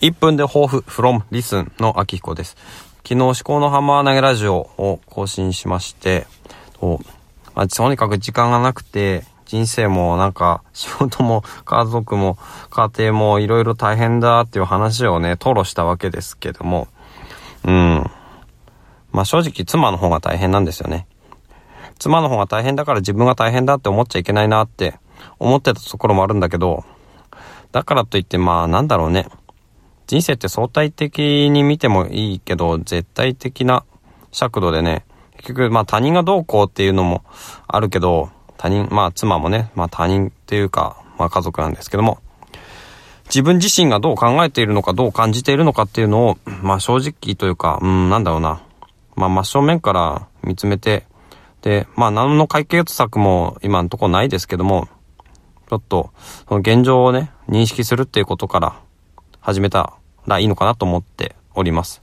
1分で抱負 from listen の秋彦です。昨日、思考のハンマー投げラジオを更新しまして、とまあ、とにかく時間がなくて、人生もなんか仕事も家族も家庭もいろいろ大変だっていう話をね、吐露したわけですけども、うん。まあ正直妻の方が大変なんですよね。妻の方が大変だから自分が大変だって思っちゃいけないなって思ってたところもあるんだけど、だからといってまあなんだろうね。人生って相対的に見てもいいけど、絶対的な尺度でね、結局、まあ他人がどうこうっていうのもあるけど、他人、まあ妻もね、まあ他人っていうか、まあ家族なんですけども、自分自身がどう考えているのか、どう感じているのかっていうのを、まあ正直というか、うん、なんだろうな。まあ真正面から見つめて、で、まあ何の解決策も今のところないですけども、ちょっと、その現状をね、認識するっていうことから始めたらいいのかなと思っております。